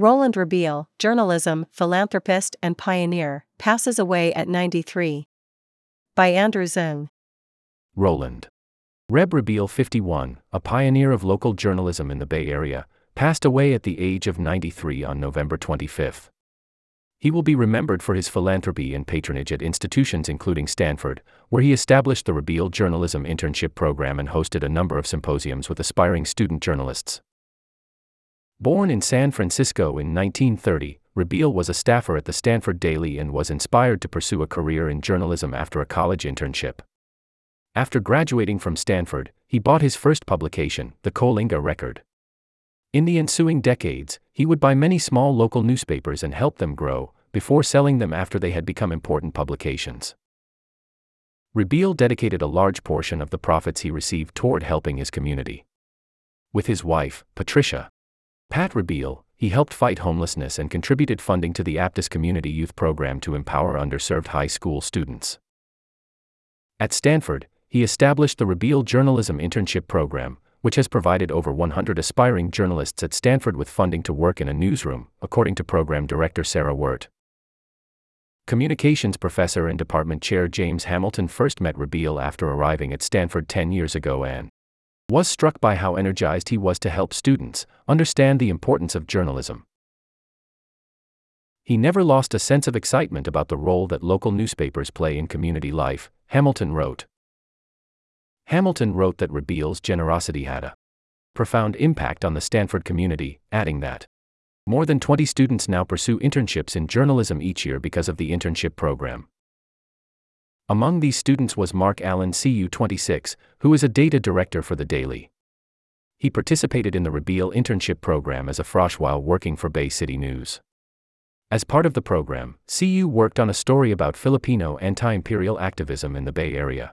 Rowland Rebele, journalism, philanthropist, and pioneer, passes away at 93. By Andrew Zung. Rowland. Reb Rebele 51, a pioneer of local journalism in the Bay Area, passed away at the age of 93 on November 25. He will be remembered for his philanthropy and patronage at institutions including Stanford, where he established the Rebele Journalism Internship Program and hosted a number of symposiums with aspiring student journalists. Born in San Francisco in 1930, Rebele was a staffer at the Stanford Daily and was inspired to pursue a career in journalism after a college internship. After graduating from Stanford, he bought his first publication, the Coalinga Record. In the ensuing decades, he would buy many small local newspapers and help them grow, before selling them after they had become important publications. Rebele dedicated a large portion of the profits he received toward helping his community. With his wife, Patricia, Pat Rebele, he helped fight homelessness and contributed funding to the Aptus Community Youth Program to empower underserved high school students. At Stanford, he established the Rebele Journalism Internship Program, which has provided over 100 aspiring journalists at Stanford with funding to work in a newsroom, according to program director Sarah Wirt. Communications professor and department chair James Hamilton first met Rebele after arriving at Stanford 10 years ago and was struck by how energized he was to help students understand the importance of journalism. He never lost a sense of excitement about the role that local newspapers play in community life, Hamilton wrote. Hamilton wrote that Rebele's generosity had a profound impact on the Stanford community, adding that more than 20 students now pursue internships in journalism each year because of the internship program. Among these students was Mark Allen CU26, who is a data director for the Daily. He participated in the Rebele internship program as a frosh while working for Bay City News. As part of the program, CU worked on a story about Filipino anti imperial activism in the Bay Area.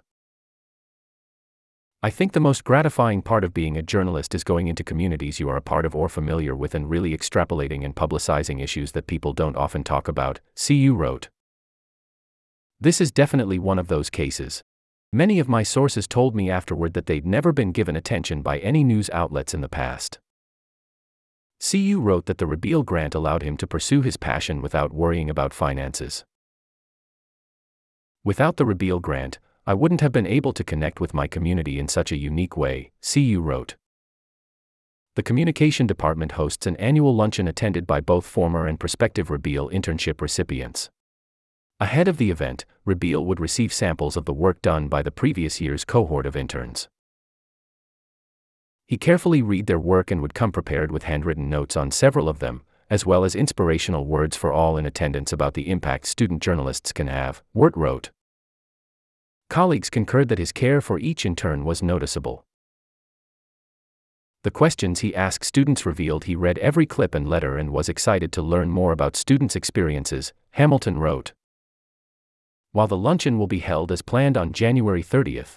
I think the most gratifying part of being a journalist is going into communities you are a part of or familiar with and really extrapolating and publicizing issues that people don't often talk about, CU wrote. This is definitely one of those cases. Many of my sources told me afterward that they'd never been given attention by any news outlets in the past. CU wrote that the Rebele grant allowed him to pursue his passion without worrying about finances. Without the Rebele grant, I wouldn't have been able to connect with my community in such a unique way, CU wrote. The communication department hosts an annual luncheon attended by both former and prospective Rebele internship recipients. Ahead of the event, Rebele would receive samples of the work done by the previous year's cohort of interns. He carefully read their work and would come prepared with handwritten notes on several of them, as well as inspirational words for all in attendance about the impact student journalists can have, Wirt wrote. Colleagues concurred that his care for each intern was noticeable. The questions he asked students revealed he read every clip and letter and was excited to learn more about students' experiences, Hamilton wrote while the luncheon will be held as planned on January 30th.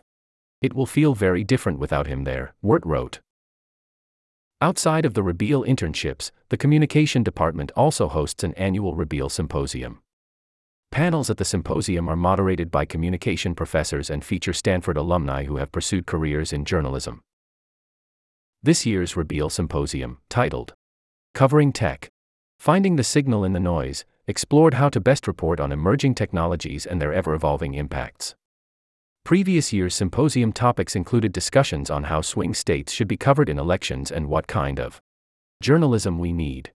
It will feel very different without him there, Wirt wrote. Outside of the Rebele internships, the communication department also hosts an annual Rebele symposium. Panels at the symposium are moderated by communication professors and feature Stanford alumni who have pursued careers in journalism. This year's Rebele symposium, titled Covering Tech Finding the Signal in the Noise, explored how to best report on emerging technologies and their ever evolving impacts. Previous year's symposium topics included discussions on how swing states should be covered in elections and what kind of journalism we need.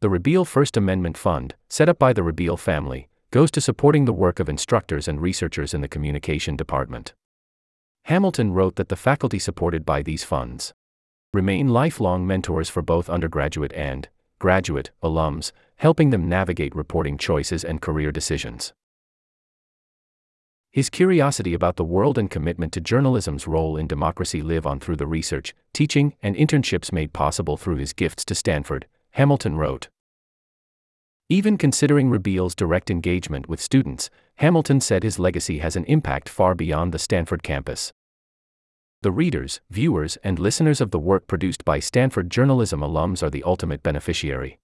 The Rebele First Amendment Fund, set up by the Rebele family, goes to supporting the work of instructors and researchers in the communication department. Hamilton wrote that the faculty supported by these funds remain lifelong mentors for both undergraduate and graduate alums, helping them navigate reporting choices and career decisions. His curiosity about the world and commitment to journalism's role in democracy live on through the research, teaching, and internships made possible through his gifts to Stanford, Hamilton wrote. Even considering Rebele's direct engagement with students, Hamilton said his legacy has an impact far beyond the Stanford campus. The readers, viewers, and listeners of the work produced by Stanford journalism alums are the ultimate beneficiary.